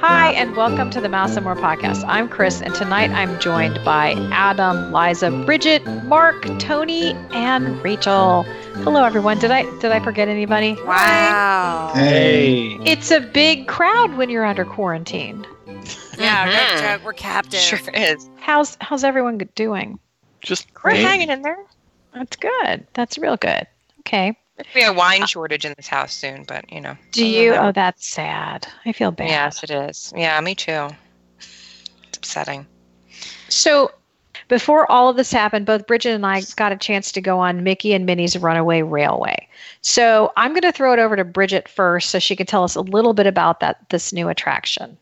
Hi, and welcome to the Mouse and More podcast. I'm Chris, and tonight I'm joined by Adam, Liza, Bridget, Mark, Tony, and Rachel. Hello, everyone. Did I did I forget anybody? Wow. Hey. It's a big crowd when you're under quarantine. Yeah, Mhm. we're, we're captive. Sure is. How's how's everyone doing? Just We're great. hanging in there. That's good. That's real good. Okay. There'll be a wine uh, shortage in this house soon, but you know. Do you? that- Oh, that's sad. I feel bad. Yes, it is. Yeah, me too. It's upsetting. So, before all of this happened, both Bridget and I got a chance to go on Mickey and Minnie's Runaway Railway. So, I'm going to throw it over to Bridget first so she can tell us a little bit about that this new attraction.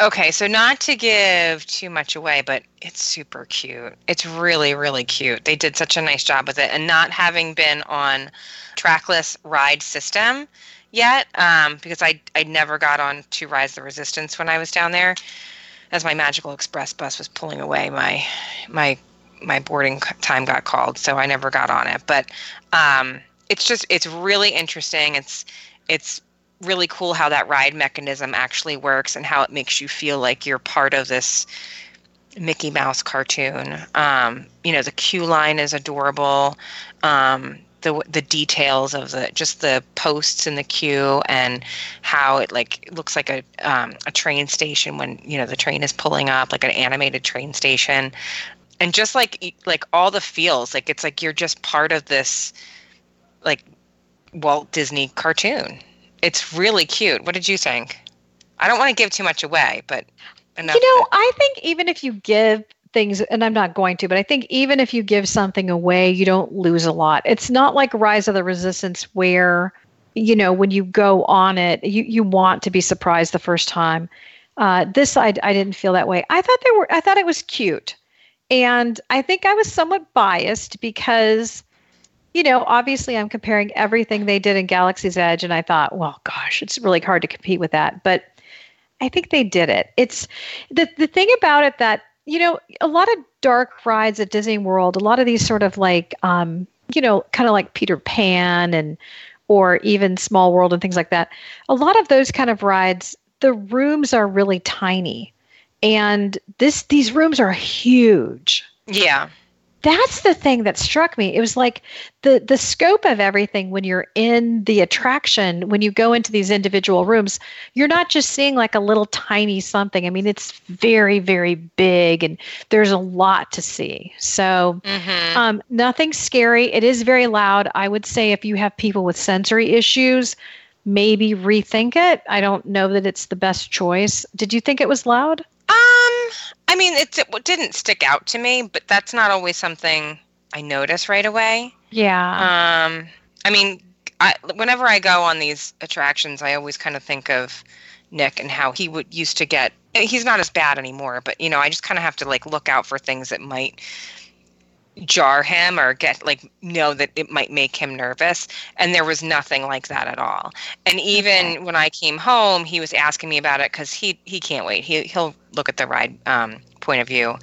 Okay, so not to give too much away, but it's super cute. It's really, really cute. They did such a nice job with it, and not having been on trackless ride system yet, um, because I I never got on to Rise the Resistance when I was down there, as my Magical Express bus was pulling away. My my my boarding time got called, so I never got on it. But um, it's just it's really interesting. It's it's really cool how that ride mechanism actually works and how it makes you feel like you're part of this Mickey Mouse cartoon. Um, you know, the queue line is adorable. Um, the the details of the just the posts in the queue and how it like looks like a um, a train station when you know the train is pulling up like an animated train station and just like like all the feels like it's like you're just part of this like Walt Disney cartoon. It's really cute. What did you think? I don't want to give too much away, but enough. You know, I think even if you give things, and I'm not going to, but I think even if you give something away, you don't lose a lot. It's not like Rise of the Resistance where, you know, when you go on it, you, you want to be surprised the first time. Uh, this I, I didn't feel that way. I thought they were I thought it was cute. And I think I was somewhat biased because, you know, obviously I'm comparing everything they did in Galaxy's Edge, and I thought, well, gosh, it's really hard to compete with that. But I think they did it. It's the the thing about it that you know a lot of dark rides at Disney World, a lot of these sort of like um, you know kind of like Peter Pan and or even Small World and things like that. A lot of those kind of rides, the rooms are really tiny, and this these rooms are huge yeah. That's the thing that struck me. It was like the the scope of everything when you're in the attraction when you go into these individual rooms you're not just seeing like a little tiny something. I mean it's very very big and there's a lot to see. So hmm um, nothing scary. It is very loud. I would say if you have people with sensory issues maybe rethink it. I don't know that it's the best choice. Did you think it was loud I mean, it, it didn't stick out to me, but that's not always something I notice right away. yeah Um, I mean, I, whenever I go on these attractions, I always kind of think of Nick and how he would used to get. He's not as bad anymore, but you know, I just kind of have to like look out for things that might jar him or get like know that it might make him nervous. And there was nothing like that at all. And even Okay. when i came home he was asking me about it because he he can't wait. He, he'll look at the ride um, point of view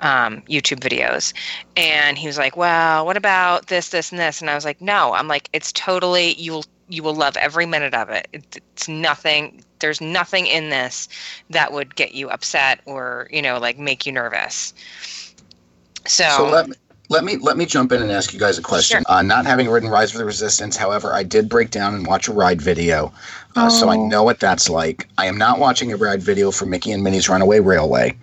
um, youtube videos. And he was like well what about this this and this? And i was like no. I'm like it's totally you'll you will love every minute of it. it it's nothing there's nothing in this that would get you upset or you know like make you nervous. So, So let me let me let me jump in and ask you guys a question. Uh, not having ridden Rise of the Resistance, however, I did break down and watch a ride video, uh, so I Oh. know what that's like. I am not watching a ride video for Mickey and Minnie's Runaway Railway,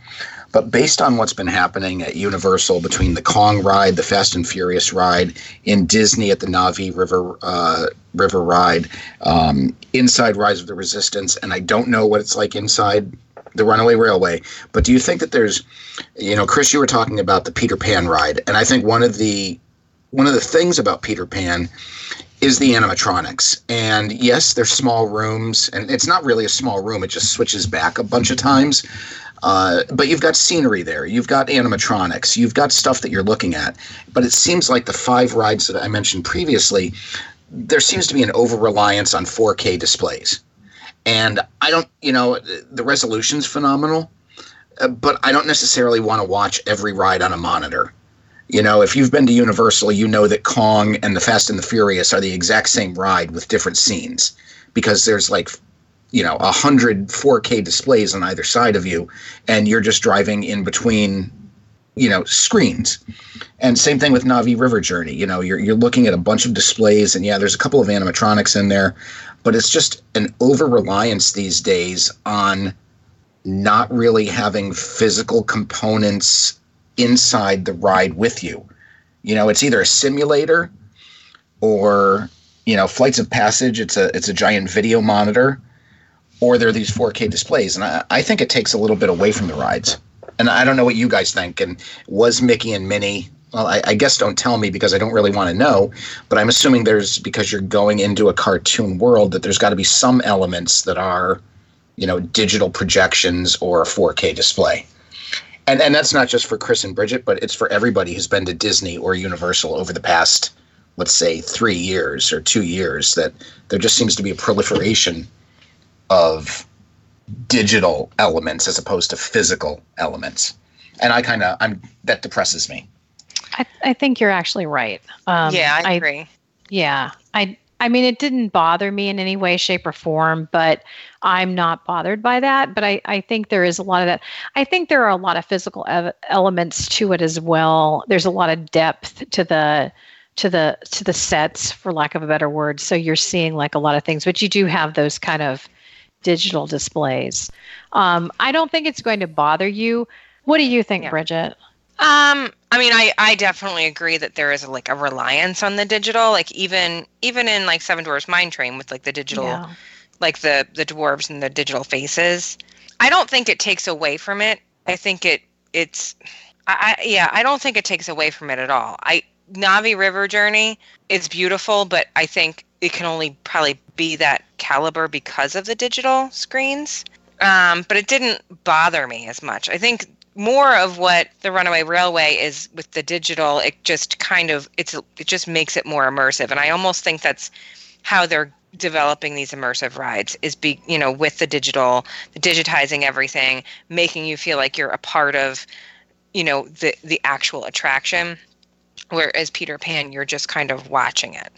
but based on what's been happening at Universal between the Kong ride, the Fast and Furious ride, in Disney at the Navi River uh, River ride, um, inside Rise of the Resistance, and I don't know what it's like inside the Runaway Railway. But do you think that there's you know, Chris, you were talking about the Peter Pan ride, and I think one of the one of the things about Peter Pan is the animatronics. And yes, they're small rooms, and it's not really a small room; it just switches back a bunch of times. Uh, but you've got scenery there, you've got animatronics, you've got stuff that you're looking at. But it seems like the five rides that I mentioned previously, there seems to be an over reliance on 4K displays. And I don't, you know, the resolution's phenomenal uh, but I don't necessarily want to watch every ride on a monitor. You know, if you've been to Universal, you know that Kong and the Fast and the Furious are the exact same ride with different scenes because there's like you know a hundred 4K displays on either side of you, and you're just driving in between you know screens. And same thing with Navi River Journey. You know, you're you're looking at a bunch of displays, and yeah, there's a couple of animatronics in there, but it's just an over reliance these days on not really having physical components inside the ride with you. You know, it's either a simulator or you know, flights of passage. It's a it's a giant video monitor, or there are these 4K displays, and I, I think it takes a little bit away from the rides. And I don't know what you guys think. And was Mickey and Minnie? Well, I, I guess don't tell me because I don't really want to know. But I'm assuming there's because you're going into a cartoon world that there's got to be some elements that are, you know, digital projections or a 4K display. And and that's not just for Chris and Bridget, but it's for everybody who's been to Disney or Universal over the past, let's say, three years or two years. That there just seems to be a proliferation of digital elements as opposed to physical elements. And I kind of I'm that depresses me. I, I think you're actually right. Um, yeah, I agree. yeah, I I mean it didn't bother me in any way, shape, or form, but I'm not bothered by that. But I I think there is a lot of that. I think there are a lot of physical ev- elements to it as well. There's a lot of depth to the to the to the sets, for lack of a better word. So you're seeing like a lot of things, but you do have those kind of digital displays. Um, I don't think it's going to bother you. What do you think, Yeah. Bridget? Um, I mean, I, I definitely agree that there is like a reliance on the digital. Like even even in like Seven Dwarfs Mine Train with like the digital, Yeah. like the the dwarves and the digital faces. I don't think it takes away from it. I think it it's, I, I yeah, I don't think it takes away from it at all. I Navi River Journey is beautiful, but I think it can only probably be that caliber because of the digital screens. Um, but it didn't bother me as much. I think more of what the Runaway Railway is with the digital. It just kind of it's it just makes it more immersive, and I almost think that's how they're developing these immersive rides is be you know with the digital the digitizing everything making you feel like you're a part of you know the the actual attraction. Whereas peter pan you're just kind of watching it.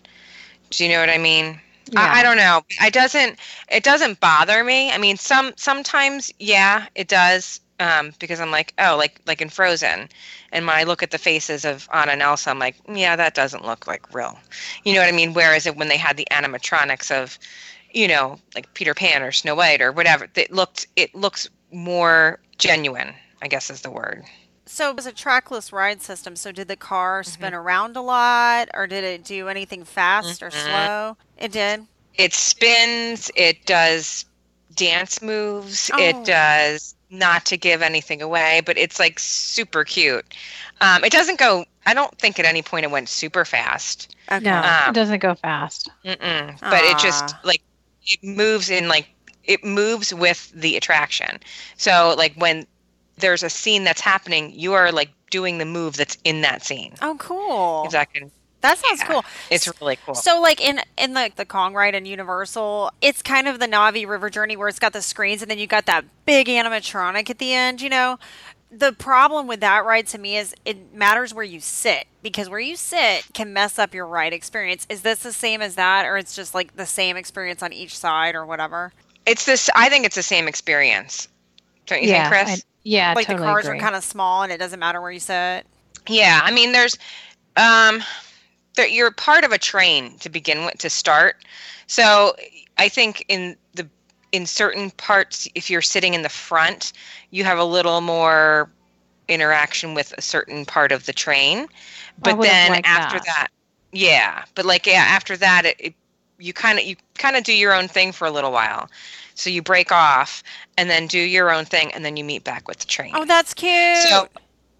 Do you know what i mean? I, I don't know. It doesn't it doesn't bother me. I mean some sometimes yeah it does um, because i'm like oh like like in frozen and when i look at the faces of anna and elsa i'm like yeah that doesn't look like real you know what i mean whereas it, when they had the animatronics of you know like peter pan or snow white or whatever it looked it looks more genuine i guess is the word So it was a trackless ride system. So did the car spin around a lot, or did it do anything fast or Mhm. slow? It did. it spins it does dance moves Oh. it does not to give anything away but it's like super cute um, it doesn't go i don't think at any point it went super fast Okay. No, Um, it doesn't go fast. Mm-mm. but it just Ah. like it moves in like it moves with the attraction so like when there's a scene that's happening you are like doing the move that's in that scene Oh, cool. if that can That sounds Yeah. cool. it's really cool So, like in in the the Kong ride and Universal, it's kind of the Navi River Journey where it's got the screens and then you got that big animatronic at the end. You know, the problem with that ride to me is it matters where you sit because where you sit can mess up your ride experience. Is this the same as that, or it's just like the same experience on each side, or whatever? it's this i think it's the same experience don't you yeah, think chris I, yeah, like totally the cars agree. are kind of small and it doesn't matter where you sit. Yeah, I mean, there's, um, there, you're part of a train to begin with to start. So I think in the in certain parts, if you're sitting in the front, you have a little more interaction with a certain part of the train. But then after that. that. yeah, but like yeah, after that, it, it you kind of you kind of do your own thing for a little while. So you break off and then do your own thing, and then you meet back with the train. Oh, that's cute. So,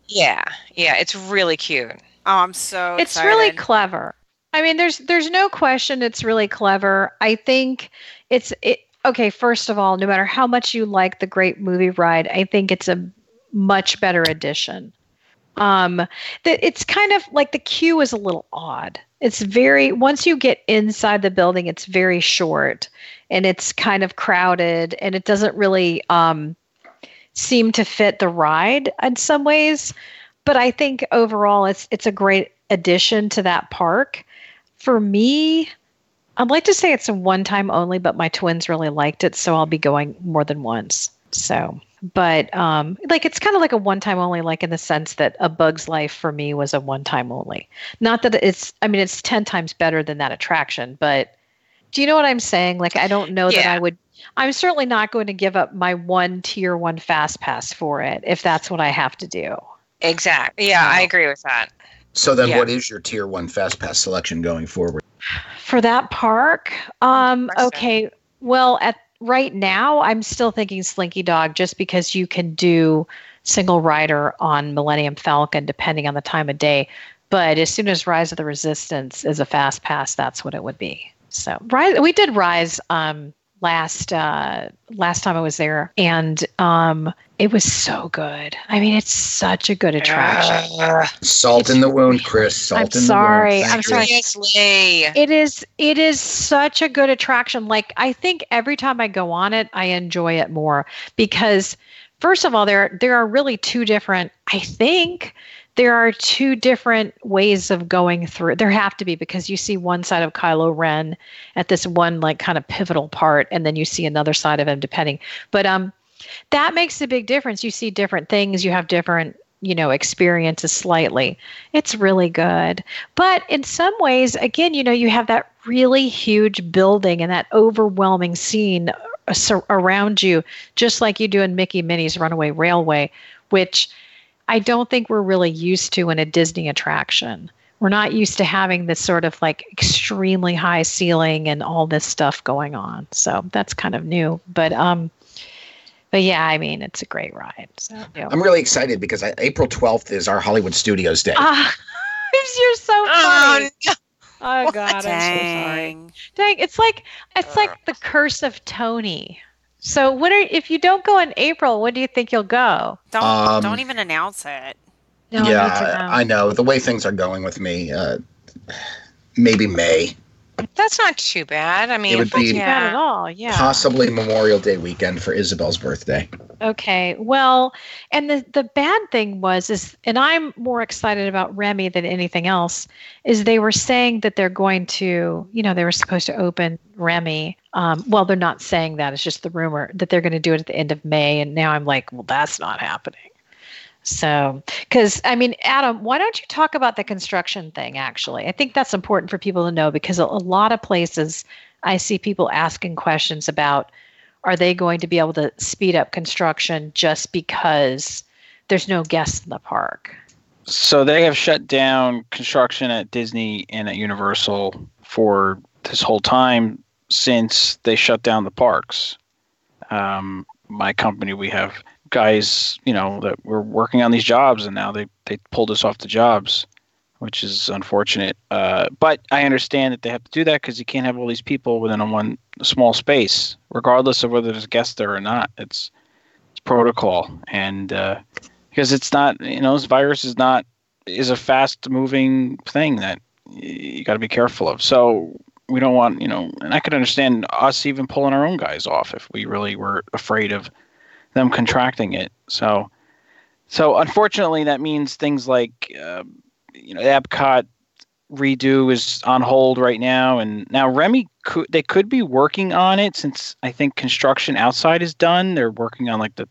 yeah, yeah, it's really cute. Oh, I'm so. it's really clever. I mean, there's there's no question it's really clever. I think it's it. Okay, first of all, no matter how much you like the Great Movie Ride, I think it's a much better addition. Um, that it's kind of like the queue is a little odd. It's very once you get inside the building, it's very short and it's kind of crowded, and it doesn't really um, seem to fit the ride in some ways. But I think overall it's it's a great addition to that park. For me, I'd like to say it's a one time only, but my twins really liked it, so I'll be going more than once. So, but um, like it's kind of like a one time only, like in the sense that A Bug's Life for me was a one time only. Not that it's, I mean, it's 10 times better than that attraction, but do you know what I'm saying? Like, I don't know Yeah. that I would, I'm certainly not going to give up my one tier one fast pass for it if that's what I have to do. Exactly. Yeah, I agree with that. So then, Yeah. what is your tier one fast pass selection going forward? For that park, um, okay. Well, at right now, I'm still thinking Slinky Dog, just because you can do single rider on Millennium Falcon depending on the time of day. But as soon as Rise of the Resistance is a fast pass, that's what it would be. So Rise, we did Rise um, last uh, last time I was there, and um, it was so good. I mean, it's such a good attraction. Ugh. Salt in the wound, Chris. Salt I'm in the sorry, wound. Thank I'm you. sorry. Seriously. It is it is such a good attraction. Like I think every time I go on it, I enjoy it more because first of all, there there are really two different I think there are two different ways of going through. There have to be because you see one side of Kylo Ren at this one like kind of pivotal part and then you see another side of him depending. But um that makes a big difference. You see different things, you have different you know experiences slightly. It's really good. But in some ways again you know you have that really huge building and that overwhelming scene uh, around you just like you do in mickey minnie's runaway railway which i don't think we're really used to in a disney attraction. We're not used to having this sort of like extremely high ceiling and all this stuff going on. So that's kind of new. But um but yeah i mean it's a great ride so yeah. I'm really excited because I, April 12th is our Hollywood Studios Day. Ah, you're so Oh, funny. Oh, God, I'm so sorry. Dang. Dang, it's like it's like the curse of Tony. So what are if you don't go in April, when do you think you'll go? Don't Um, don't even announce it. No, yeah, I know. I, I know. The way things are going with me, uh, maybe May, That's not too bad. I mean, It would It's not too be- bad at all. Yeah. possibly Memorial Day weekend for Isabel's birthday. Okay. Well, and the the bad thing was is and I'm more excited about Remy than anything else is they were saying that they're going to, you know, they were supposed to open Remy. Um, well, they're not saying that. It's just the rumor that they're going to do it at the end of May and now I'm like, well, that's not happening. So, cuz I mean, Adam, why don't you talk about the construction thing actually? I think that's important for people to know because a, a lot of places I see people asking questions about are they going to be able to speed up construction just because there's no guests in the park? So they have shut down construction at Disney and at Universal for this whole time since they shut down the parks. Um, my company, we have guys, you know, that were working on these jobs, and now they they pulled us off the jobs, which is unfortunate. Uh, but I understand that they have to do that because you can't have all these people within a one small space, regardless of whether there's guests there or not. It's it's protocol, and uh, because it's not you know this virus is not is a fast moving thing that you got to be careful of so we don't want you know and i could understand us even pulling our own guys off if we really were afraid of them contracting it. So so unfortunately that means things like uh, you know epcot redo is on hold right now. And now remy could they could be working on it since i think construction outside is done. They're working on like the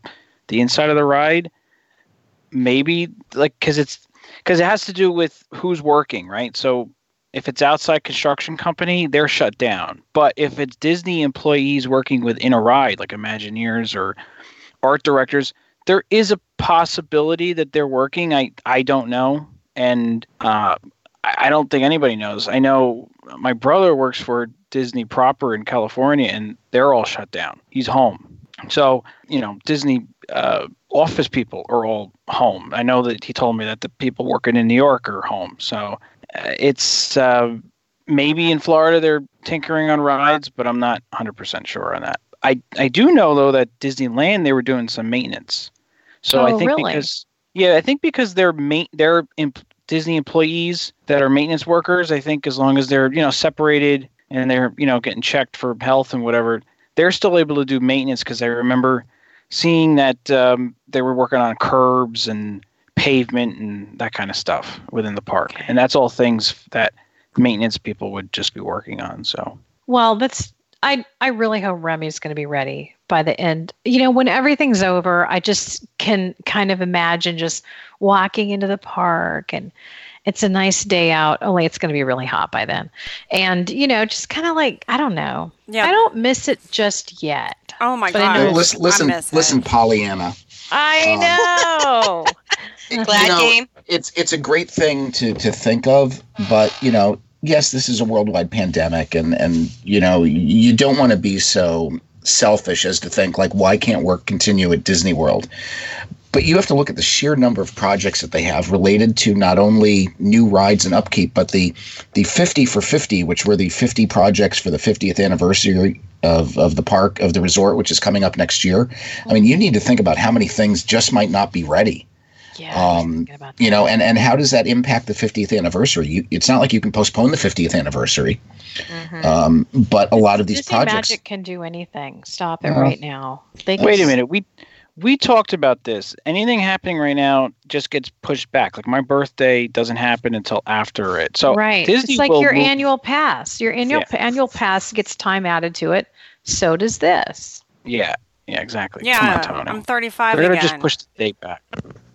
the inside of the ride. Maybe like because it's because it has to do with who's working right? So if it's outside construction company they're shut down. But if it's disney employees working within a ride like imagineers or art directors there is a possibility that they're working i i don't know and uh I don't think anybody knows. I know my brother works for Disney proper in California, and they're all shut down. He's home. So, you know, Disney uh, office people are all home. I know that he told me that the people working in New York are home. So uh, it's uh, maybe in Florida they're tinkering on rides, but I'm not 100% sure on that. I, I do know, though, that Disneyland, they were doing some maintenance. So I Oh, think really? because, yeah, I think because they're, ma- they're imp- Disney employees that are maintenance workers, I think as long as they're, you know, separated and they're, you know, getting checked for health and whatever, they're still able to do maintenance because I remember seeing that um, they were working on curbs and pavement and that kind of stuff within the park. And that's all things that maintenance people would just be working on. So Well, that's I I really hope Remy's going to be ready by the end. You know, when everything's over, I just can kind of imagine just walking into the park and it's a nice day out. Only it's going to be really hot by then. And, you know, just kind of like, I don't know. Yeah. I don't miss it just yet. Oh my god! know- No, listen, listen, I miss it. listen, Pollyanna. I um, know. You Glad know, game. It's it's a great thing to to think of, but you know, yes, this is a worldwide pandemic, and and you know, you don't want to be so selfish as to think like, why can't work continue at Disney World? But you have to look at the sheer number of projects that they have related to not only new rides and upkeep, but the the 50 for 50, which were the 50 projects for the 50th anniversary of, of the park, of the resort, which is coming up next year. I mean, you need to think about how many things just might not be ready Yeah. Um, you know and and how does that impact the 50th anniversary you, it's not like you can postpone the 50th anniversary Mhm. um, but a lot of these Disney projects Magic can do anything. Stop it Uh, right now. They can wait a minute. We we talked about this. Anything happening right now just gets pushed back. Like my birthday doesn't happen until after it. So right. Disney it's like will your move- annual pass. Your annual Yeah. annual pass gets time added to it. So does this. Yeah, yeah, exactly. Come Yeah, on, Tony. I'm 35 They're gonna again. just push the date back.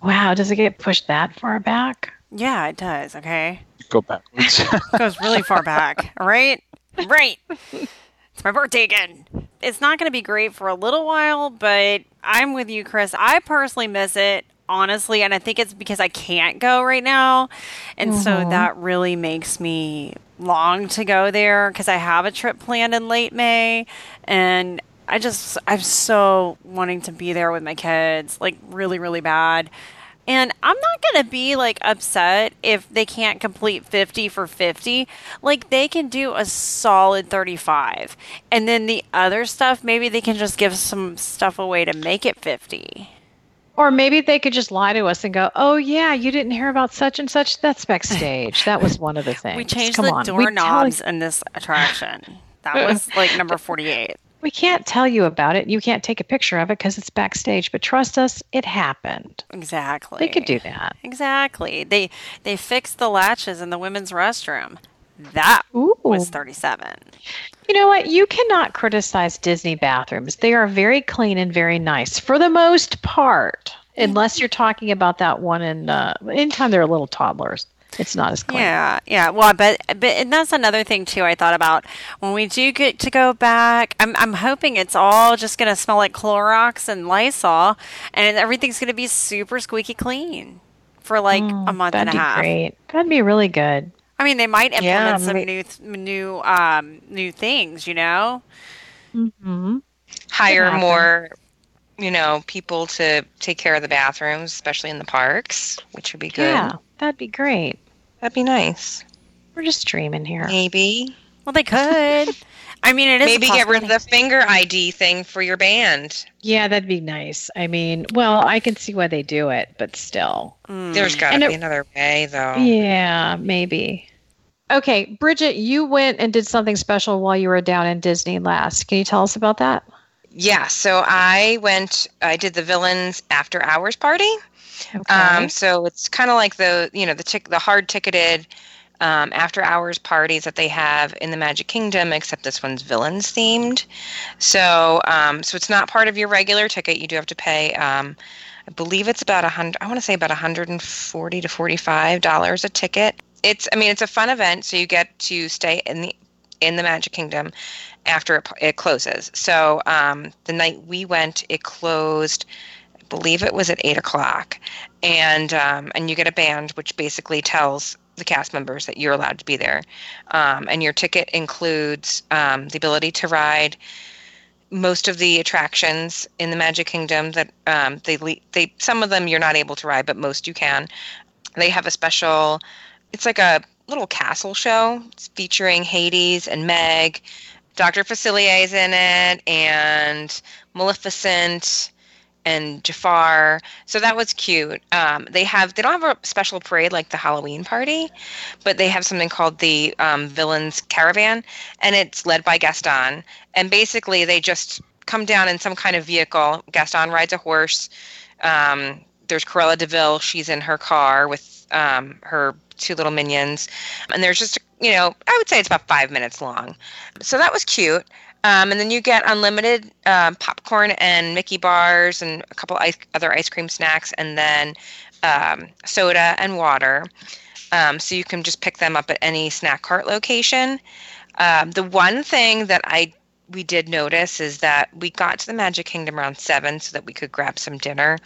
Wow, does it get pushed that far back? Yeah, it does. Okay, Go backwards. it goes really far back. Right? right. It's my birthday again. It's not going to be great for a little while, but I'm with you, Chris. I personally miss it, honestly, and I think it's because I can't go right now. And so Mhm. that really makes me long to go there because I have a trip planned in late May. And I just, I'm so wanting to be there with my kids, like really, really bad. And I'm not going to be like upset if they can't complete 50 for 50. Like they can do a solid 35. And then the other stuff, maybe they can just give some stuff away to make it 50. Or maybe they could just lie to us and go, "Oh yeah, you didn't hear about such and such. That's backstage. That was one of the things." We changed Come the on. We tell- doorknobs in this attraction. That was like number 48. We can't tell you about it. You can't take a picture of it because it's backstage. But trust us, it happened. Exactly. They could do that. Exactly. They they fixed the latches in the women's restroom. That Ooh. was 37. You know what? You cannot criticize Disney bathrooms. They are very clean and very nice for the most part, unless you're talking about that one in. Uh, anytime they're little toddlers, it's not as clean. Yeah, yeah. Well, but but and that's another thing too. I thought about when we do get to go back. I'm I'm hoping it's all just gonna smell like Clorox and Lysol, and everything's gonna be super squeaky clean for like a month That'd and a be half. great. That'd be really good. I mean, they might implement Yeah, some new th- new um new things. You know. Mm-hmm. Hire more, you know, people to take care of the bathrooms, especially in the parks, which would be good. Yeah, that'd be great. That'd be nice. We're just dreaming here. Maybe. Well, they could. I mean, it is Maybe get rid of the finger ID thing for your band. Yeah, that'd be nice. I mean, well, I can see why they do it, but still. Mm. There's got to be it- another way, though. Yeah, maybe. Okay, Bridget, you went and did something special while you were down in Disney last. Can you tell us about that? Yeah, so I went, I did the villains after hours party. Okay. Um, so it's kind of like the, you know, the tick, the hard ticketed um, after hours parties that they have in the Magic Kingdom, except this one's villains themed. So, um, so it's not part of your regular ticket. You do have to pay. Um, I believe it's about a hundred. I want to say about a 140 to 45 dollars a ticket. It's, I mean, it's a fun event. So you get to stay in the in the Magic Kingdom after it, it closes. So um, the night we went, it closed. Believe it was at eight o'clock, and um, and you get a band which basically tells the cast members that you're allowed to be there, um, and your ticket includes um, the ability to ride most of the attractions in the Magic Kingdom that um, they they some of them you're not able to ride, but most you can. They have a special. It's like a little castle show. It's featuring Hades and Meg. Dr. Facilier is in it, and Maleficent and Jafar. So that was cute. Um, they have they don't have a special parade like the Halloween party, but they have something called the um, Villains Caravan, and it's led by Gaston. And basically, they just come down in some kind of vehicle. Gaston rides a horse. Um, there's Cruella de Vil. She's in her car with um, her two little minions, and there's just you know I would say it's about five minutes long. So that was cute. Um, and then you get unlimited um, popcorn and Mickey bars and a couple ice, other ice cream snacks, and then um, soda and water. Um, so you can just pick them up at any snack cart location. Um, the one thing that I we did notice is that we got to the Magic Kingdom around seven so that we could grab some dinner.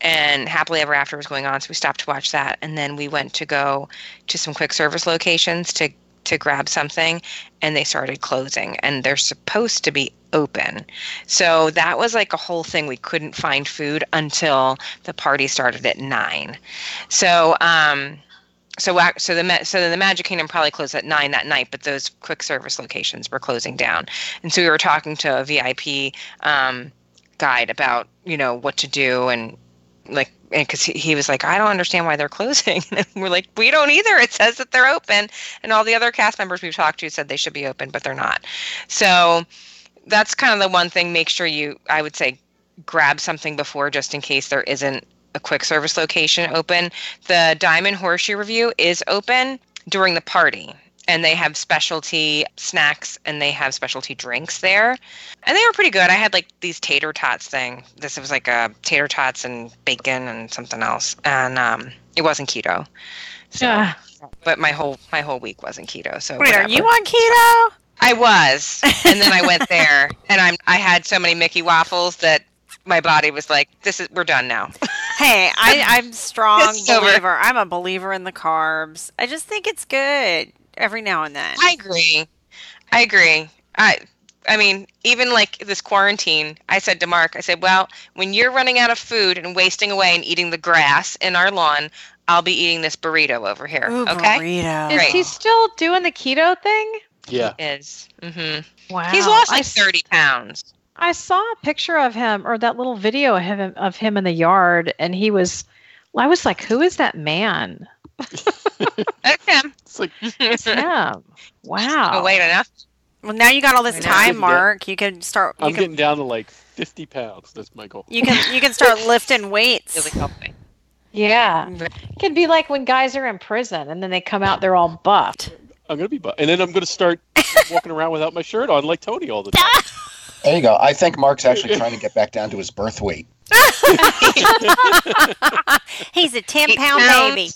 And Happily Ever After was going on, so we stopped to watch that. And then we went to go to some quick service locations to to grab something and they started closing and they're supposed to be open. So that was like a whole thing. We couldn't find food until the party started at 9. So um so so the so the Magic Kingdom probably closed at nine that night, but those quick service locations were closing down, and so we were talking to a VIP um, guide about you know what to do and like because he, he was like i don't understand why they're closing. And we're like we don't either. It says that they're open. And all the other cast members we've talked to said they should be open but they're not. So that's kind of the one thing make sure you i would say grab something before just in case there isn't a quick service location open. The diamond horseshoe revue is open during the party and they have specialty snacks and they have specialty drinks there. And they were pretty good. I had like these tater tots thing. This was like a tater tots and bacon and something else. And um, it wasn't keto. So, yeah. but my whole my whole week wasn't keto so wait whatever. are you on keto? I was. And then i went there and i'm i had so many mickey waffles that my body was like this is we're done now. Hey I, i'm strong believer. I'm a believer in the carbs. I just think it's good every now and then. I agree. I agree. I I mean, even like this quarantine, I said to Mark, I said, "Well, when you're running out of food and wasting away and eating the grass in our lawn, I'll be eating this burrito over here." Ooh, okay? Burrito. Is he still doing the keto thing? Yeah. He is. Mm-hmm. Wow. He's lost like I 30 pounds. I saw a picture of him or that little video of him of him in the yard and he was I was like, "Who is that man?" That's him. It's like it's him. Wow. Oh, wait enough. Well, now you got all this time, Mark. You can start. You I'm can, getting down to like 50 pounds. That's my goal. You can you can start lifting weights. Really. Yeah. Mm-hmm. It can be like when guys are in prison and then they come out, they're all buffed. I'm gonna be, bu- and then I'm gonna start walking around without my shirt on, like Tony all the time. There you go. I think Mark's actually trying to get back down to his birth weight. He's a ten pound baby.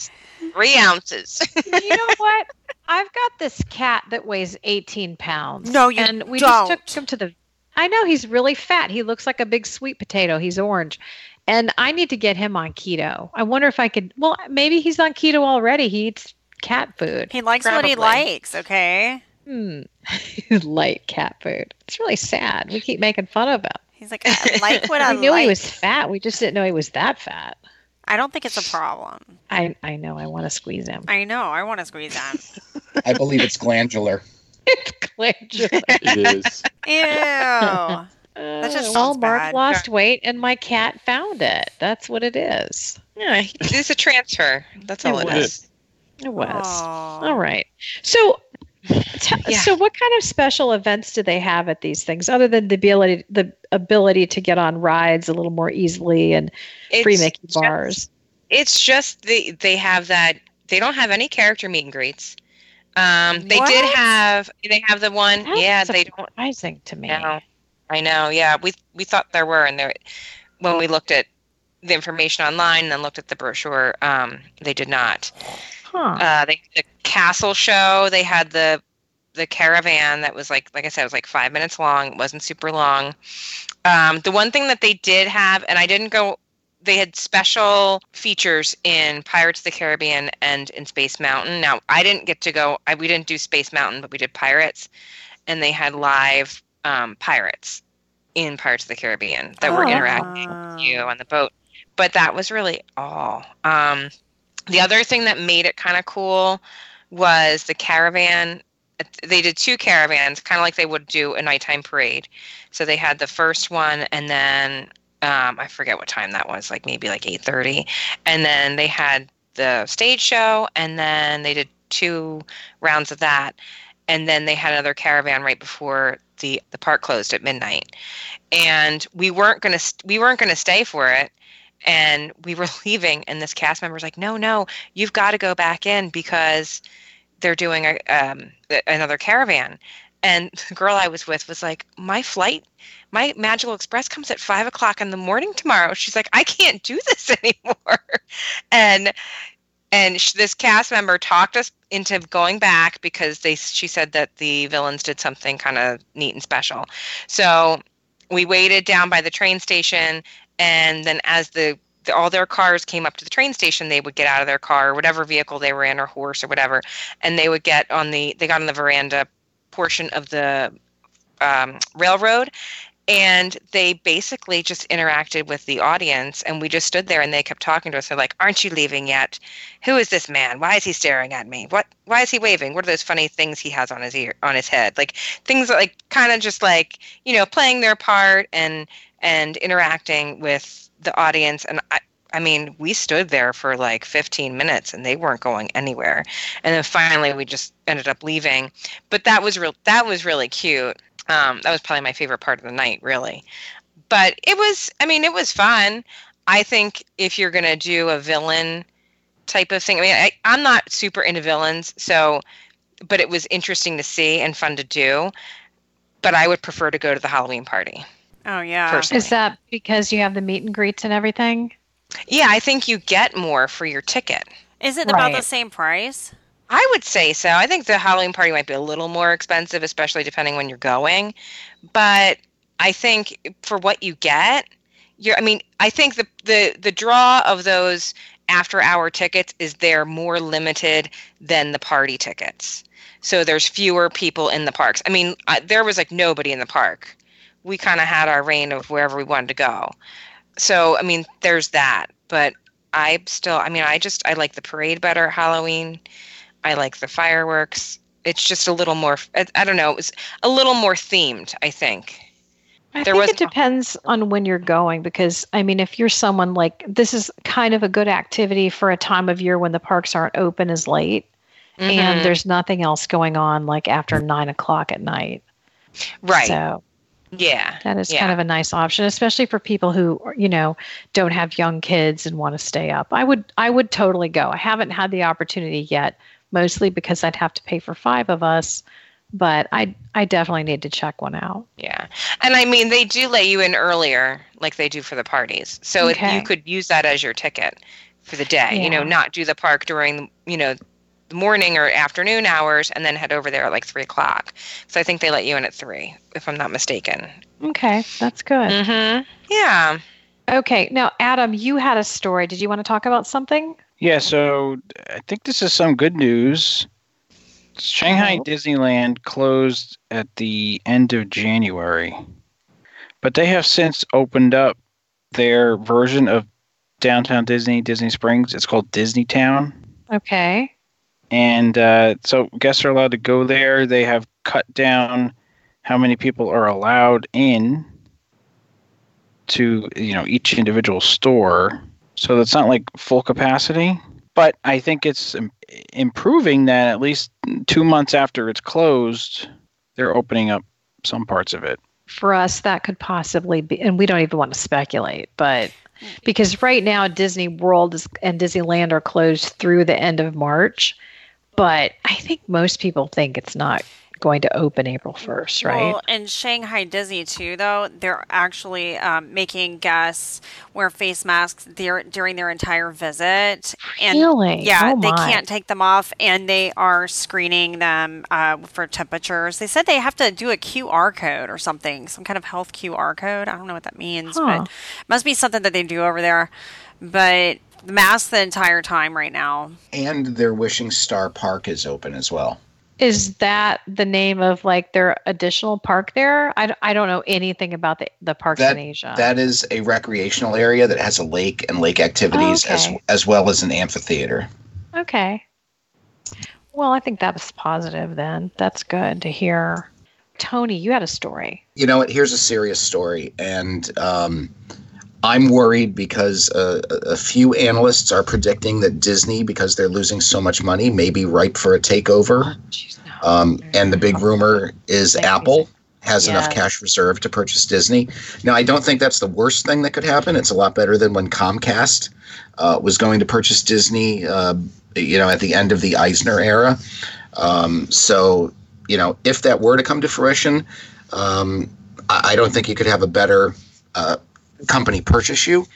Three ounces. you know what? I've got this cat that weighs 18 pounds. No, you and we don't. just took him to the. I know he's really fat. He looks like a big sweet potato. He's orange, and I need to get him on keto. I wonder if I could. Well, maybe he's on keto already. He eats cat food. He likes what he likes. Okay. Hmm. Light cat food. It's really sad. We keep making fun of him. He's like, I like what I We knew like. he was fat. We just didn't know he was that fat. I don't think it's a problem. I I know. I want to squeeze him. I know. I want to squeeze him. I believe it's glandular. it's glandular. It is. Ew. That's just well, sounds Mark bad. lost weight, and my cat found it. That's what it is. Yeah, it's a transfer. That's all It it was. is. It was. Aw. All right. So, t- Yeah. so what kind of special events do they have at these things, other than the ability the ability to get on rides a little more easily and free It's Mickey just- bars? It's just they they have that. They don't have any character meet and greets. Um, they did have. They have the one. That's yeah, they don't. surprising to me. I know. Yeah, we we thought there were, and there when we looked at the information online and then looked at the brochure, um, they did not. Huh. Uh, they the castle show. They had the the caravan that was like like I said, it was like five minutes long. It wasn't super long. Um, the one thing that they did have, and I didn't go. They had special features in Pirates of the Caribbean and in Space Mountain. Now I didn't get to go. I, we didn't do Space Mountain, but we did Pirates, and they had live um, pirates in Pirates of the Caribbean that were Oh. interacting with you on the boat. But that was really all. Um, the other thing that made it kind of cool was the caravan. They did two caravans, kind of like they would do a nighttime parade. So they had the first one, and then um, I forget what time that was, like maybe like eight thirty, and then they had the stage show, and then they did two rounds of that, and then they had another caravan right before the the park closed at midnight, and we weren't gonna st- we weren't gonna stay for it, and we were leaving and this cast member was like no no you've got to go back in because they're doing a, um, another caravan. And the girl i was with was like my flight my magical express comes at five o'clock in the morning tomorrow. She's like i can't do this anymore. And and this cast member talked us into going back because they she said that the villains did something kind of neat and special. So we waited down by the train station and then as the, the, all their cars came up to the train station they would get out of their car or whatever vehicle they were in or horse or whatever and they would get on the they got on the veranda portion of the um, railroad and they basically just interacted with the audience and we just stood there and they kept talking to us. They're like aren't you leaving yet? Who is this man? Why is he staring at me? What why is he waving? What are those funny things he has on his ear on his head? Like things like kind of just like you know playing their part and and interacting with the audience. And I, I mean, we stood there for like 15 minutes and they weren't going anywhere. And then finally we just ended up leaving. But that was real that was really cute. Um, that was probably my favorite part of the night, really. But it was I mean, it was fun. I think if you're gonna do a villain type of thing, I mean I, I'm not super into villains, so but it was interesting to see and fun to do. But I would prefer to go to the Halloween party. Oh yeah. Personally. Is that because you have the meet and greets and everything? Yeah, I think you get more for your ticket. Is it about the same price? I would say so. I think the Halloween party might be a little more expensive, especially depending when you're going. But I think for what you get, you're. I mean, I think the the the draw of those after hour tickets is they're more limited than the party tickets. So there's fewer people in the parks. I mean, uh, there was like nobody in the park. We kind of had our rein of wherever we wanted to go. So I mean, there's that. But I still, I mean, I just I like the parade better Halloween. I like the fireworks. It's just a little more. I, I don't know. It was a little more themed. I think. I There think was- it depends on when you're going because I mean, if you're someone like this is kind of a good activity for a time of year when the parks aren't open as late and Mhm. there's nothing else going on like after nine o'clock at night. right. So yeah. that is Yeah. kind of a nice option, especially for people who you know don't have young kids and want to stay up. I would I would totally go. I haven't had the opportunity yet, mostly because I'd have to pay for five of us. But I I definitely need to check one out. Yeah. And I mean, they do let you in earlier, like they do for the parties. So if Okay. you could use that as your ticket for the day, you know, not do the park during, you know, the morning or afternoon hours and then head over there at like three o'clock. So I think they let you in at three, if I'm not mistaken. Okay, that's good. Mm-hmm. Yeah. Okay, now Adam, you had a story. Did you want to talk about something? Yeah, so I think this is some good news. Shanghai Oh. Disneyland closed at the end of January, but they have since opened up their version of downtown Disney, Disney Springs. It's called Disney Town. Okay. And uh, so guests are allowed to go there. They have cut down how many people are allowed in to you know each individual store. So it's not like full capacity, but I think it's improving that at least two months after it's closed, they're opening up some parts of it. For us, that could possibly be, and we don't even want to speculate, but mm-hmm. because right now Disney World is, and Disneyland are closed through the end of March, but I think most people think it's not going to open April 1st, right? Well, in Shanghai Disney too, though, they're actually um, making guests wear face masks there during their entire visit, and Really? yeah, Oh, they can't take them off, and they are screening them uh, for temperatures. They said they have to do a QR code or something, some kind of health QR code. I don't know what that means, Huh. but it must be something that they do over there. But the mask the entire time right now. And their Wishing Star Park is open as well. Is that the name of like their additional park there? I, I don't know anything about the, the parks That- in Asia. That is a recreational area that has a lake and lake activities as Okay. as well as an amphitheater. Okay. Well, I think that was positive then. That's good to hear. Tony, you had a story. You know what? Here's a serious story, and um, I'm worried because uh, a few analysts are predicting that Disney, because they're losing so much money, may be ripe for a takeover. No. Um, and the big rumor is Thank you. Apple. has enough cash reserve to purchase Disney. Now, I don't think that's the worst thing that could happen. It's a lot better than when Comcast uh, was going to purchase Disney, uh, you know, at the end of the Eisner era. Um, so, you know, if that were to come to fruition, um, I, I don't think you could have a better uh, company purchase you.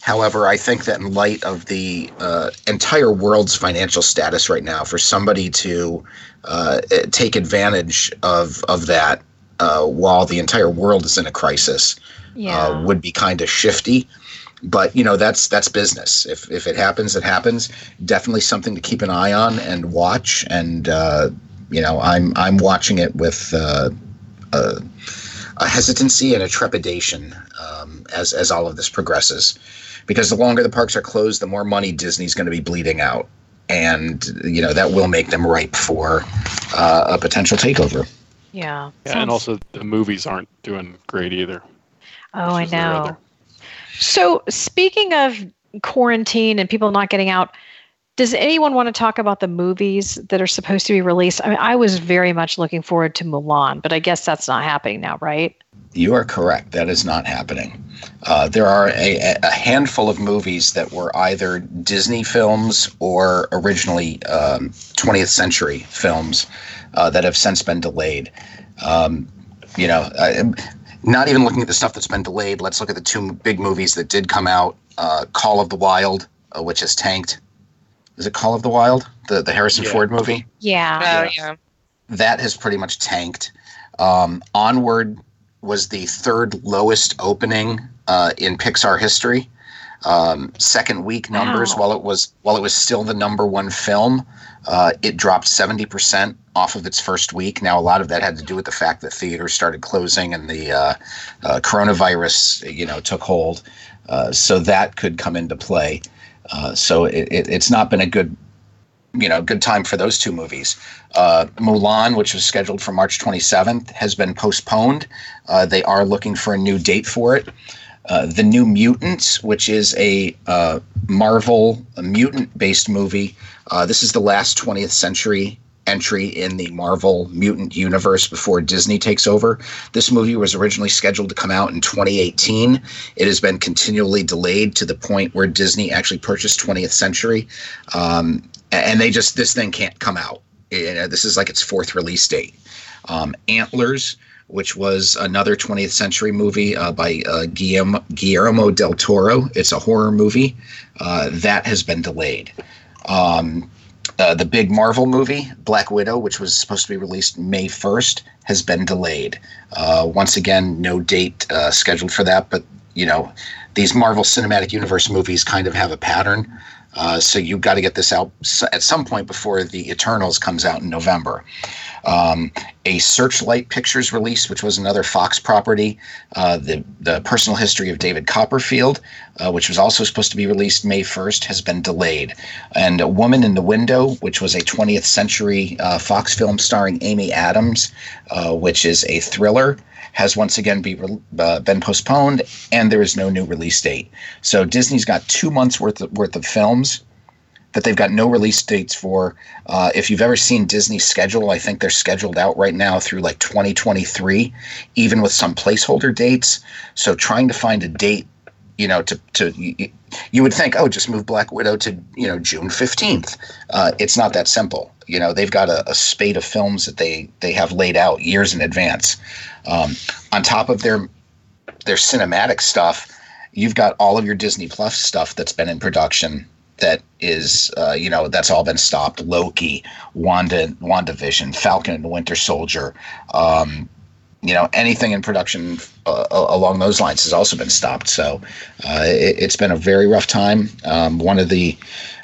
However, I think that in light of the uh, entire world's financial status right now, for somebody to uh, take advantage of of that uh, while the entire world is in a crisis Yeah. uh, would be kind of shifty. But you know that's that's business. If if it happens, it happens. Definitely something to keep an eye on and watch. And uh, you know I'm I'm watching it with uh, a, a hesitancy and a trepidation um, as as all of this progresses, because the longer the parks are closed, the more money Disney's going to be bleeding out, and you know that will make them ripe for uh, a potential takeover. yeah. Yeah, and also the movies aren't doing great either. Oh, I Which is their know. So, speaking of quarantine and people not getting out, does anyone want to talk about the movies that are supposed to be released? I mean, I was very much looking forward to Mulan, but I guess that's not happening now, right? You are correct. That is not happening. Uh, there are a, a handful of movies that were either Disney films or originally um, 20th century films uh, that have since been delayed. Um, you know, I, not even looking at the stuff that's been delayed, let's look at the two big movies that did come out uh, Call of the Wild, uh, which has tanked. Is it Call of the Wild? The, the Harrison Yeah. Ford movie? Yeah. Oh, yeah. that has pretty much tanked. Um, Onward was the third lowest opening uh, in Pixar history. Um, second week numbers, Wow. while it was while it was still the number one film, uh, it dropped seventy percent off of its first week. Now, a lot of that had to do with the fact that theaters started closing and the uh, uh, coronavirus, you know, took hold. Uh, so that could come into play. Uh, so it, it, it's not been a good you know good time for those two movies. Uh, Mulan, which was scheduled for March 27th, has been postponed. Uh, they are looking for a new date for it. Uh, the New Mutants, which is a uh, Marvel mutant-based movie. This is the last 20th century entry in the Marvel mutant universe before Disney takes over. This movie was originally scheduled to come out in 2018. It has been continually delayed to the point where Disney actually purchased 20th Century. Um, and they just this thing can't come out. This is like its fourth release date. Um, Antlers, which was another 20th century movie uh, by uh, Guillermo, Guillermo del Toro. It's a horror movie uh, that has been delayed. Um, uh, the big Marvel movie, Black Widow, which was supposed to be released May 1st, has been delayed. Uh, once again, no date uh, scheduled for that, but you know, these Marvel Cinematic Universe movies kind of have a pattern. Uh, so you've got to get this out at some point before the Eternals comes out in November. Um, a Searchlight Pictures release, which was another Fox property, uh, the the personal history of David Copperfield, uh, which was also supposed to be released May 1st, has been delayed. And A Woman in the Window, which was a 20th century uh, Fox film starring Amy Adams, uh, which is a thriller, has once again be, re- uh, been postponed, and there is no new release date. So Disney's got two months worth of, worth of films that they've got no release dates for. Uh, if you've ever seen Disney's schedule, I think they're scheduled out right now through like 2023, even with some placeholder dates. So trying to find a date, you know, to to you, you would think, oh, just move Black Widow to you know June 15th. Uh, it's not that simple. You know, they've got a, a spate of films that they they have laid out years in advance. Um, on top of their their cinematic stuff, you've got all of your Disney Plus stuff that's been in production that is uh, you know that's all been stopped loki wanda wandavision falcon and the winter soldier um, you know anything in production uh, along those lines has also been stopped. So uh, it, it's been a very rough time. Um, one of the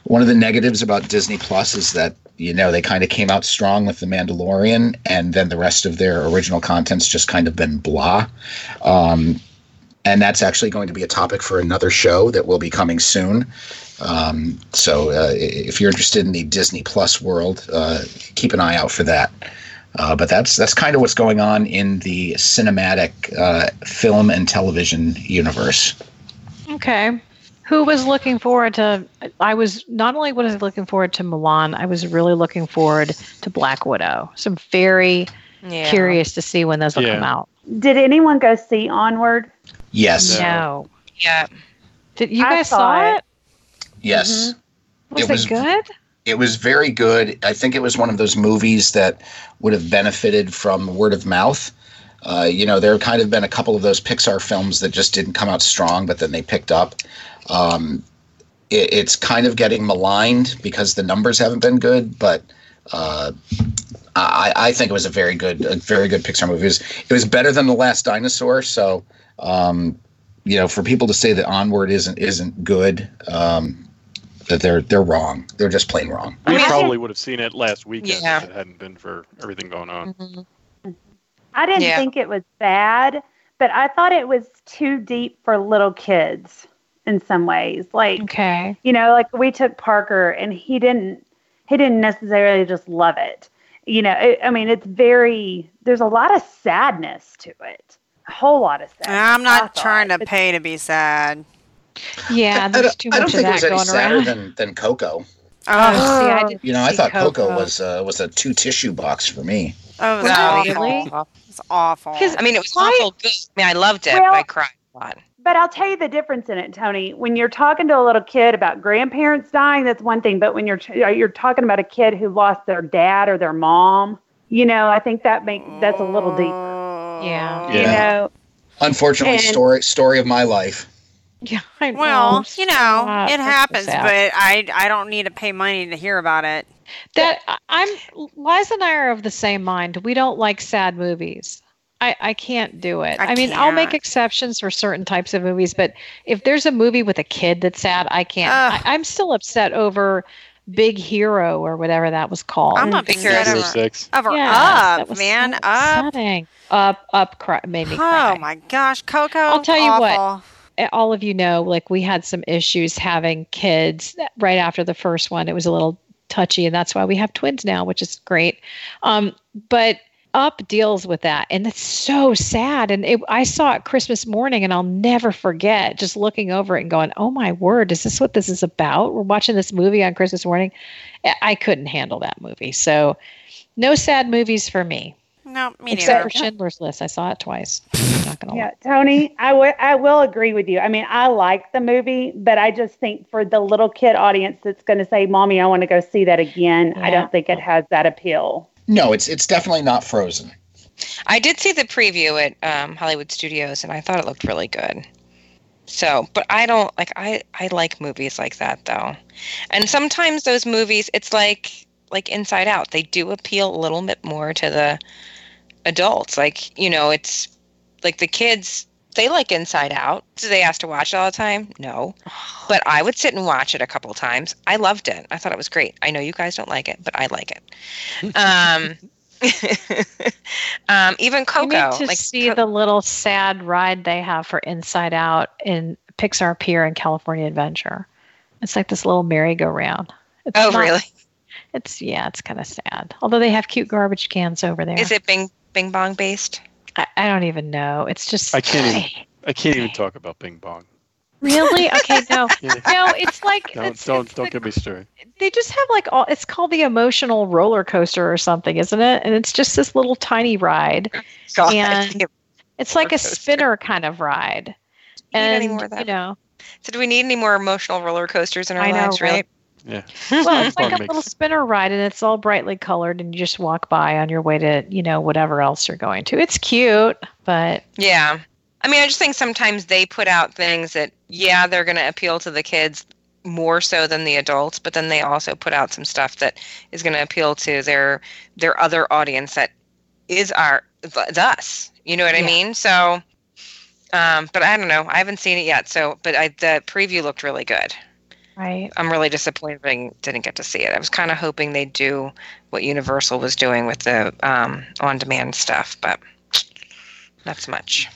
one of the negatives about disney plus is that you know they kind of came out strong with the mandalorian and then the rest of their original content's just kind of been blah. Um, and that's actually going to be a topic for another show that will be coming soon. Um, so uh, if you're interested in the Disney Plus world, uh, keep an eye out for that. Uh, but that's that's kind of what's going on in the cinematic uh, film and television universe. Okay. Who was looking forward to? I was not only was I looking forward to Mulan, I was really looking forward to Black Widow. Some very Yeah. curious to see when those will Yeah. come out. Did anyone go see Onward? Yes, No. No. Yeah. Did you I guys saw saw it. it? yes. Was It it, was- good? It was very good. I think it was one of those movies that would have benefited from word of mouth. Uh, you know, there have kind of been a couple of those Pixar films that just didn't come out strong, but then they picked up. Um, it, it's kind of getting maligned because the numbers haven't been good, but uh, I, I think it was a very good, a very good Pixar movie. It was, it was better than the Last Dinosaur. So, um, you know, for people to say that Onward isn't isn't good, um, that they're they're wrong. They're just plain wrong. We I mean, probably would have seen it last weekend Yeah. if it hadn't been for everything going on. Mm-hmm. I didn't Yeah. think it was bad, but I thought it was too deep for little kids in some ways. Like, Okay. you know, like we took Parker and he didn't he didn't necessarily just love it. You know, it, I mean, it's very there's a lot of sadness to it. A whole lot of sadness. I'm not trying to But- pay to be sad. Yeah, I there's don't, too I don't think it was any sadder around. than, than Coco. Oh, see, I didn't You know, I see thought Coco, Coco. was uh, was a two tissue box for me. oh, it was Was it awful. really? It's awful. 'Cause- I mean, it was Why- awful good. I mean, I loved it, Well- but I cried a lot. But I'll tell you the difference in it, Tony. When you're talking to a little kid about grandparents dying, that's one thing. But when you're you're talking about a kid who lost their dad or their mom, you know, I think that makes that's a little deeper. Yeah. You know, Unfortunately, And- story story of my life. Yeah, I know. well, you know, Stop. it happens, but I I don't need to pay money to hear about it. that I- I'm Liza and I are of the same mind. We don't like sad movies. I, I can't do it. I I, mean, I'll make exceptions for certain types of movies, but if there's a movie with a kid that's sad, I can't. Ugh. I, I'm still upset over Big Hero or whatever that was called. I'm upset Hero over, six. over Yeah, that up, man, so up. upsetting. Up, up, cry, made me oh cry. Oh my gosh, Coco. I'll tell you what. All of you know, like we had some issues having kids right after the first one. It was a little touchy, and that's why we have twins now, which is great. Um, but Up deals with that, and it's so sad. And it, I saw it Christmas morning, and I'll never forget just looking over it and going, "Oh my word, is this what this is about?" We're watching this movie on Christmas morning. I couldn't handle that movie, so no sad movies for me, No, me except neither. for Schindler's List. I saw it twice. I'm not gonna lie. yeah, Tony, I wi- I will agree with you. I mean, I like the movie, but I just think for the little kid audience that's going to say, "Mommy, I want to go see that again," I don't think it has that appeal. No, it's it's definitely not Frozen. I did see the preview at um, Hollywood Studios, and I thought it looked really good. So, but I don't like I I like movies like that though, and sometimes those movies it's like like Inside Out. They do appeal a little bit more to the adults. Like you know, it's like the kids. They like Inside Out. Do they ask to watch it all the time? No, but I would sit and watch it a couple times. I loved it. I thought it was great. I know you guys don't like it, but I like it. Um, um, even Coco, You to like see Co- the little sad ride they have for Inside Out in Pixar Pier in California Adventure. It's like this little merry-go-round. It's Oh, not- really? It's yeah, it's kind of sad. Although they have cute garbage cans over there. Is it Bing Bing Bong based? I, I don't even know. It's just I can't even- I can't even talk about Bing Bong. really okay. No, Yeah. no, it's like Don't it's, don't it's don't the- get me started. they just have like all. It's called the emotional roller coaster or something, isn't it? And it's just this little tiny ride. God, And- It's like a spinner kind of ride. need any And more of that? you know, so do we need any more emotional roller coasters in our I know, lives? Really? right? Yeah. well, it's like Bong a little makes- spinner ride, and it's all brightly colored, and you just walk by on your way to, you know, whatever else you're going to. It's cute, but Yeah. I mean, I just think sometimes they put out things that, yeah, they're going to appeal to the kids more so than the adults, but then they also put out some stuff that is going to appeal to their their other audience that is our is us. You know what I mean? So, um, but I don't know. I haven't seen it yet. So, but I, the preview looked really good. Right. I'm really disappointed I didn't get to see it. I was kind of hoping they'd do what Universal was doing with the um, on-demand stuff, but not so much.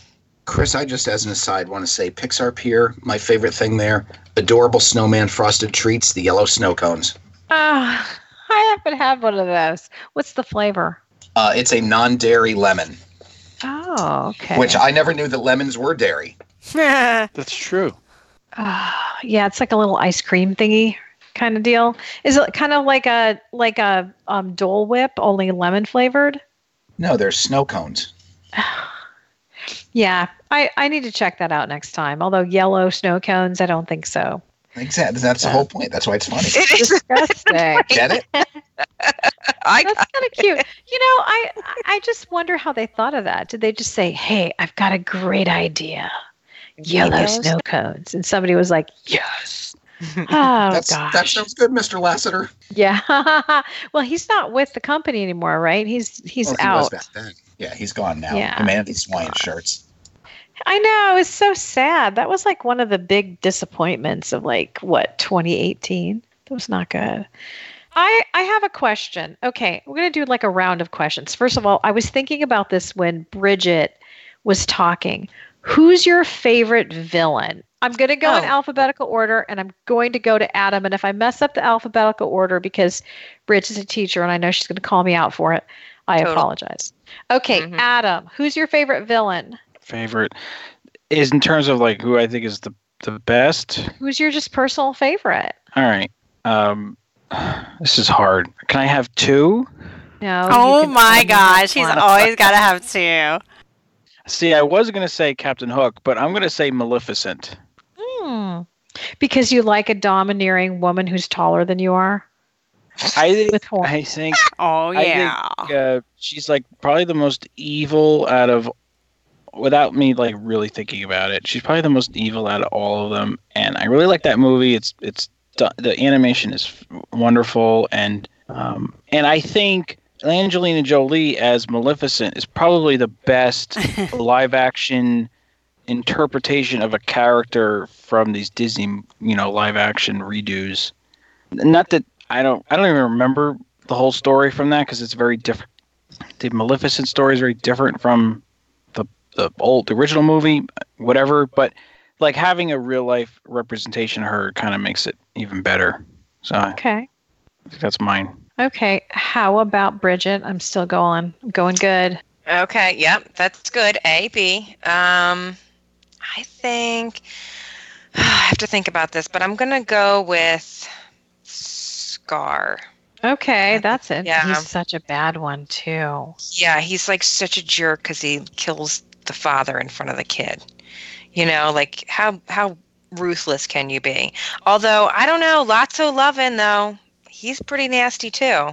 Chris, I just as an aside want to say Pixar Pier, my favorite thing there, adorable snowman frosted treats, the yellow snow cones. Ah, I haven't had one of those. What's the flavor? Uh, it's a non-dairy lemon, Oh, okay. which I never knew that lemons were dairy. That's true. Ah, yeah, it's like a little ice cream thingy kind of deal. Is it kind of like a like a um, Dole Whip, only lemon flavored? No, there's snow cones. Yeah, I, I need to check that out next time. Although yellow snow cones, I don't think so. Exactly. That's the whole point. That's why it's funny. It is. Disgusting. Get it? I That's kind of cute. You know, I I just wonder how they thought of that. Did they just say, "Hey, I've got a great idea, yellow Yellow snow cones," and somebody was like, "Yes." Oh That's, gosh. that sounds good, Mr. Lasseter. yeah. well, he's not with the company anymore, right? He's he's Well, he was out. back then. Yeah, he's gone now. Yeah. Humanity's Hawaiian shirts. I know. It's so sad. That was like one of the big disappointments of like what 2018. That was not good. I I have a question. Okay, we're gonna do like a round of questions. First of all, I was thinking about this when Bridget was talking. Who's your favorite villain? I'm going to go in Oh. alphabetical order and I'm going to go to Adam. And if I mess up the alphabetical order because Bridget is a teacher and I know she's going to call me out for it, I Total. apologize. Okay, Mhm. Adam, who's your favorite villain? Favorite is in terms of like who I think is the the best. Who's your just personal favorite? All right. Um, this is hard. Can I have two? No. Oh my gosh, he's always got to have two. See, I was gonna say Captain Hook, but I'm gonna say Maleficent. Hmm. Because you like a domineering woman who's taller than you are I think with horns. I think Oh I think, yeah. uh, she's like probably the most evil out of without me like really thinking about it she's probably the most evil out of all of them and i really like that movie it's it's the animation is wonderful and um and i think angelina jolie as maleficent is probably the best live action interpretation of a character from these disney you know live action redos. Not that i don't i don't even remember the whole story from that because it's very different. The maleficent story is very different from the the old the original movie whatever but like having a real life representation of her kind of makes it even better. So I Okay. think that's mine Okay. How about Bridget? I'm still going. I'm going good. Okay, yep, that's good. A, B. Um, I think I have to think about this, but I'm gonna go with Scar. Okay, that's it. Yeah. He's such a bad one too. Yeah, he's like such a jerk because he kills the father in front of the kid. You know, like how how ruthless can you be? Although I don't know, lots of loving though, he's pretty nasty too.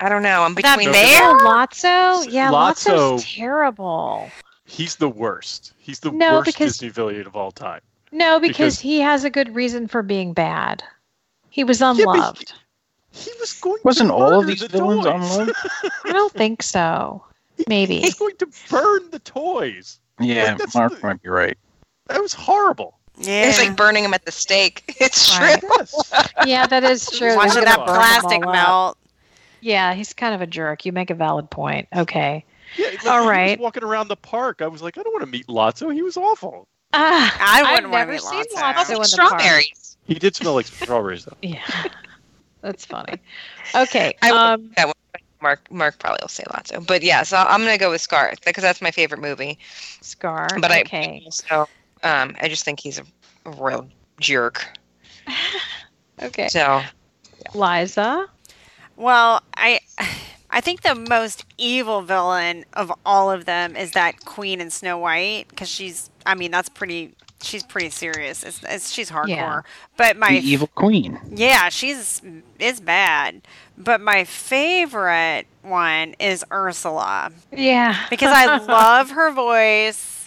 I don't know. I'm between bear? Oh, Lotso? Yeah, Lotso- Lotso's terrible. He's the worst. He's the No, worst because- Disney villain of all time. No, because, Because- he has a good reason for being bad. He was but he- unloved. He was going. wasn't to all of these the villains toys. unloved I don't think so. Maybe. He's going to burn the toys. yeah Like, mark the- might be right That was horrible. Yeah. It's like burning him at the stake. It's Right. true. Yeah, that is true. Watching that gonna burn them plastic melt. Yeah, he's kind of a jerk. You make a valid point. Okay. Yeah, like, All he was walking around the park. I was like, I don't want to meet Lotso. He was awful. Ah, I I've wouldn't wanna never meet seen Lotso. Lotso Also in the park. strawberries. He did smell like strawberries, though. Yeah, that's funny. Okay. I would- Um. That one, Mark Mark probably will say Lotso, but yeah. So I'm gonna go with Scar because that's my favorite movie. Scar. But I okay. so um I just think he's a, a real jerk. Okay. So Liza. Well, I I think the most evil villain of all of them is that Queen in Snow White because she's I mean that's pretty she's pretty serious. It's, it's she's hardcore. Yeah. But my the evil queen yeah, she's is bad. But my favorite one is Ursula Yeah. because I love her voice.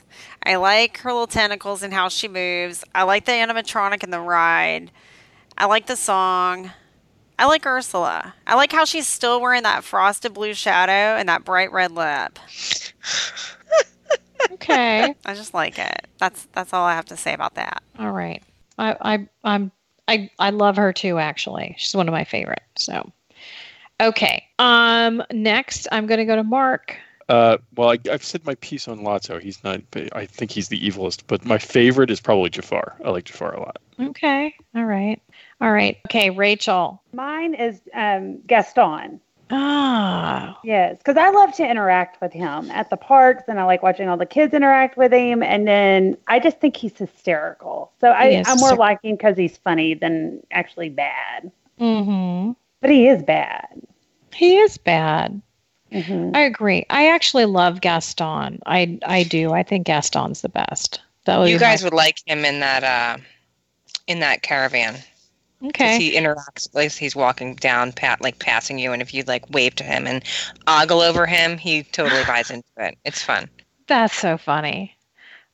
I like her little tentacles and how she moves. I like the animatronic and the ride. I like the song. I like Ursula. I like how she's still wearing that frosted blue shadow and that bright red lip. Okay. I just like it. That's that's all I have to say about that. All right. I I I'm I I love her too. Actually, she's one of my favorite. So. Okay. Um. Next, I'm going to go to Mark. Uh, well, I, I've said my piece on Lotso. He's not. I think he's the evilest. But my favorite is probably Jafar. I like Jafar a lot. Okay. All right. All right. Okay, Rachel. Mine is um, Gaston. Ah. Yes, because I love to interact with him at the parks, and I like watching all the kids interact with him. And then I just think he's hysterical. So I, He I'm more hysterical. liking because he's funny than actually bad. Mm-hmm. But he is bad. He is bad. Mhm. I agree. I actually love Gaston. I I do. I think Gaston's the best. That would You be my- guys would like him in that uh, in that caravan. 'Cause okay. He interacts like he's walking down, pat like passing you, and if you like wave to him and ogle over him, he totally buys into it. It's fun. That's so funny.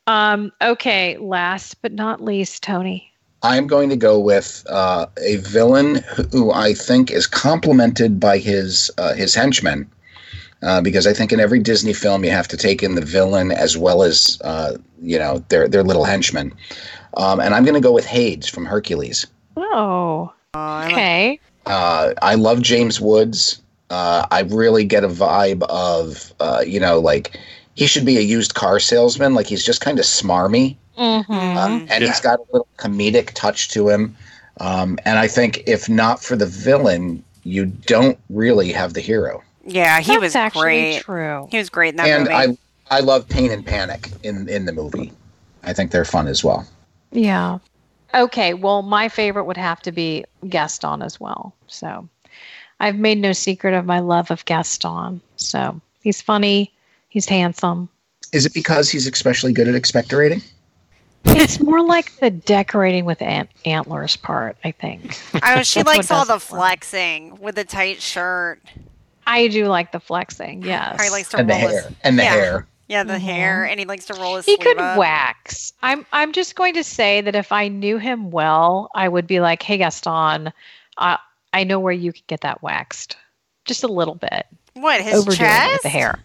Um, okay, last but not least, Tony. I'm going to go with uh, a villain who I think is complemented by his uh, his henchmen, uh, because I think in every Disney film you have to take in the villain as well as uh, you know their their little henchmen, um, and I'm going to go with Hades from Hercules. Oh, okay. Uh, I love James Woods. Uh, I really get a vibe of uh, you know like he should be a used car salesman. Like he's just kind of smarmy. Mm-hmm. Um, and Yeah. he's got a little comedic touch to him. Um, and I think if not for the villain, you don't really have the hero. Yeah, he That's was actually great. true. He was great in that and movie. I I love Pain and Panic in in the movie. I think they're fun as well. Yeah. Okay. Well, my favorite would have to be Gaston as well. So I've made no secret of my love of Gaston. So he's funny. He's handsome. Is it because he's especially good at expectorating? It's more like the decorating with ant- antlers part, I think. oh, she That's likes all the it for flexing with the tight shirt. I do like the flexing. Yes. Or he likes to And the roll hair. his And the yeah. hair. yeah, the Mhm. hair, and he likes to roll his he could up. wax. I'm I'm just going to say that if I knew him well, I would be like, "Hey Gaston, I I know where you could get that waxed. Just a little bit. What his Overdoing it chest? with the hair.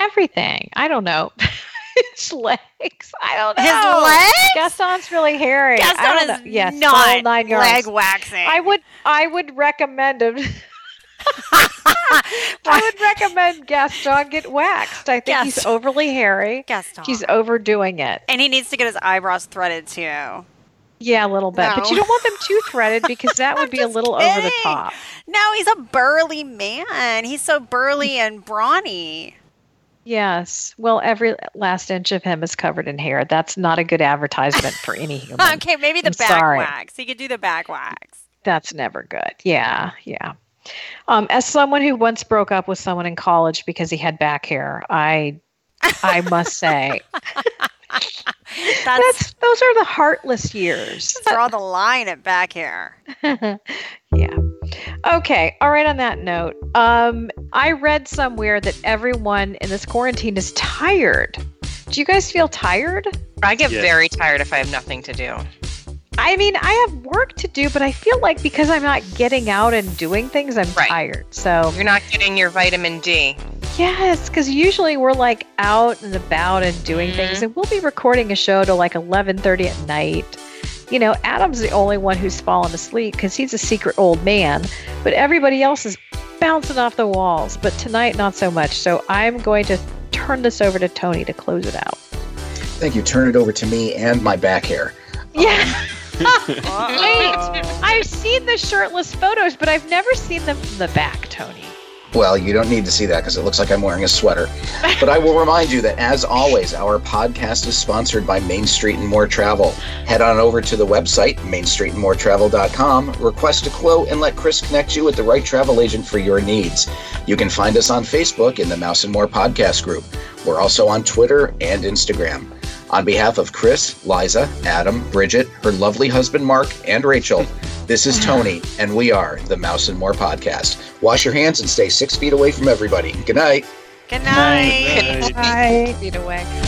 Everything. I don't know. his legs. I don't know. His legs? Gaston's really hairy. I don't Gaston know. is yes, not nine leg yards. waxing. I would I would recommend him. I would recommend Gaston get waxed. I think he's overly hairy. Gaston. He's overdoing it. and he needs to get his eyebrows threaded too. Yeah, a little bit. But you don't want them too threaded because that would be a little over the top. No, he's a burly man. He's so burly mm. and brawny. Yes. Well, every last inch of him is covered in hair. That's not a good advertisement for any human. Okay, maybe the I'm back sorry. wax. He could do the back wax. That's never good. Yeah, yeah. Um, as someone who once broke up with someone in college because he had back hair, I I must say That's, that's those are the heartless years. draw the line at back hair. yeah. Okay. All right. On that note, um, I read somewhere that everyone in this quarantine is tired. Do you guys feel tired? I get Yes. very tired if I have nothing to do. I mean, I have work to do, but I feel like because I'm not getting out and doing things, I'm Right. tired. So, You're not getting your vitamin D. yes, because usually we're like out and about and doing mm-hmm. things, and we'll be recording a show till like 11:30 at night. You know, Adam's the only one who's fallen asleep because he's a secret old man, but everybody else is bouncing off the walls. But tonight, not so much. So I'm going to turn this over to Tony to close it out. Thank you. Turn it over to me and my back hair. Yeah. Uh-oh. Wait, I've seen the shirtless photos, but I've never seen them from the back, Tony. Well, you don't need to see that because it looks like I'm wearing a sweater. But I will remind you that, as always, our podcast is sponsored by Main Street and More Travel. Head on over to the website, mainstreetandmoretravel.com, request a quote, and let Chris connect you with the right travel agent for your needs. You can find us on Facebook in the Mouse and More podcast group. We're also on Twitter and Instagram. On behalf of Chris, Liza, Adam, Bridget, her lovely husband Mark, and Rachel, this is Tony, and we are the Mouse and More podcast. Wash your hands and stay six feet away from everybody. Good night. Good night. Right. Bye. Feet away.